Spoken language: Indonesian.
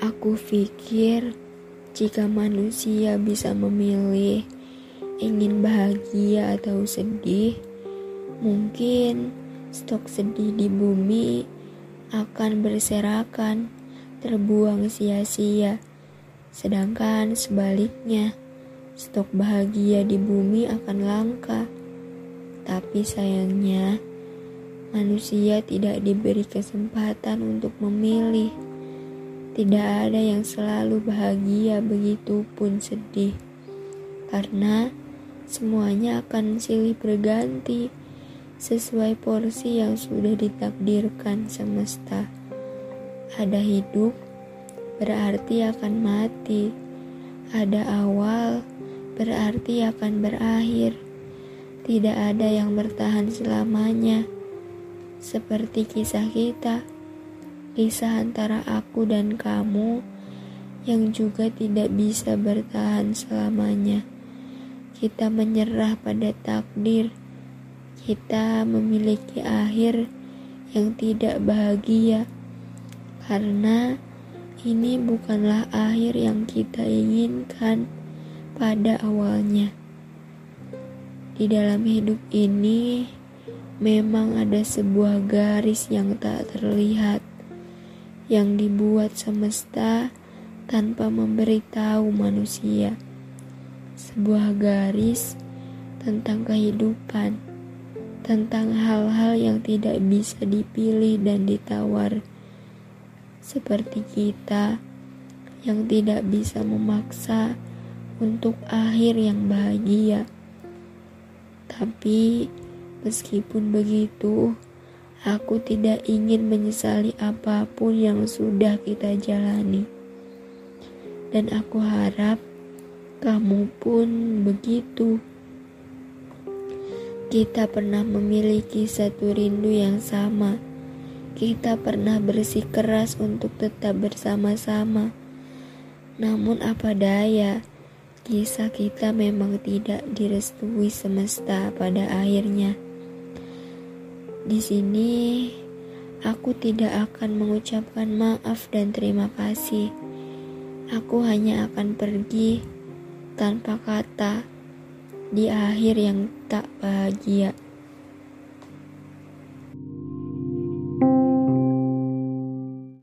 Aku pikir jika manusia bisa memilih ingin bahagia atau sedih, mungkin stok sedih di bumi akan berserakan, terbuang sia-sia. Sedangkan sebaliknya, stok bahagia di bumi akan langka. Tapi sayangnya, manusia tidak diberi kesempatan untuk memilih. Tidak ada yang selalu bahagia, begitupun sedih, karena semuanya akan silih berganti sesuai porsi yang sudah ditakdirkan semesta. Ada hidup, berarti akan mati. Ada awal, berarti akan berakhir. Tidak ada yang bertahan selamanya, seperti kisah kita kisah antara aku dan kamu yang juga tidak bisa bertahan selamanya. Kita menyerah pada takdir, kita memiliki akhir yang tidak bahagia karena ini bukanlah akhir yang kita inginkan pada awalnya. Di dalam hidup ini, memang ada sebuah garis yang tak terlihat yang dibuat semesta tanpa memberitahu manusia. Sebuah garis tentang kehidupan, tentang hal-hal yang tidak bisa dipilih dan ditawar, seperti kita yang tidak bisa memaksa untuk akhir yang bahagia. Tapi meskipun begitu, Aku tidak ingin menyesali apa pun yang sudah kita jalani. Dan aku harap kamu pun begitu. Kita pernah memiliki satu rindu yang sama. Kita pernah bersikeras untuk tetap bersama-sama. Namun apa daya, kisah kita memang tidak direstui semesta pada akhirnya. Di sini, aku tidak akan mengucapkan maaf dan terima kasih. Aku hanya akan pergi tanpa kata di akhir yang tak bahagia.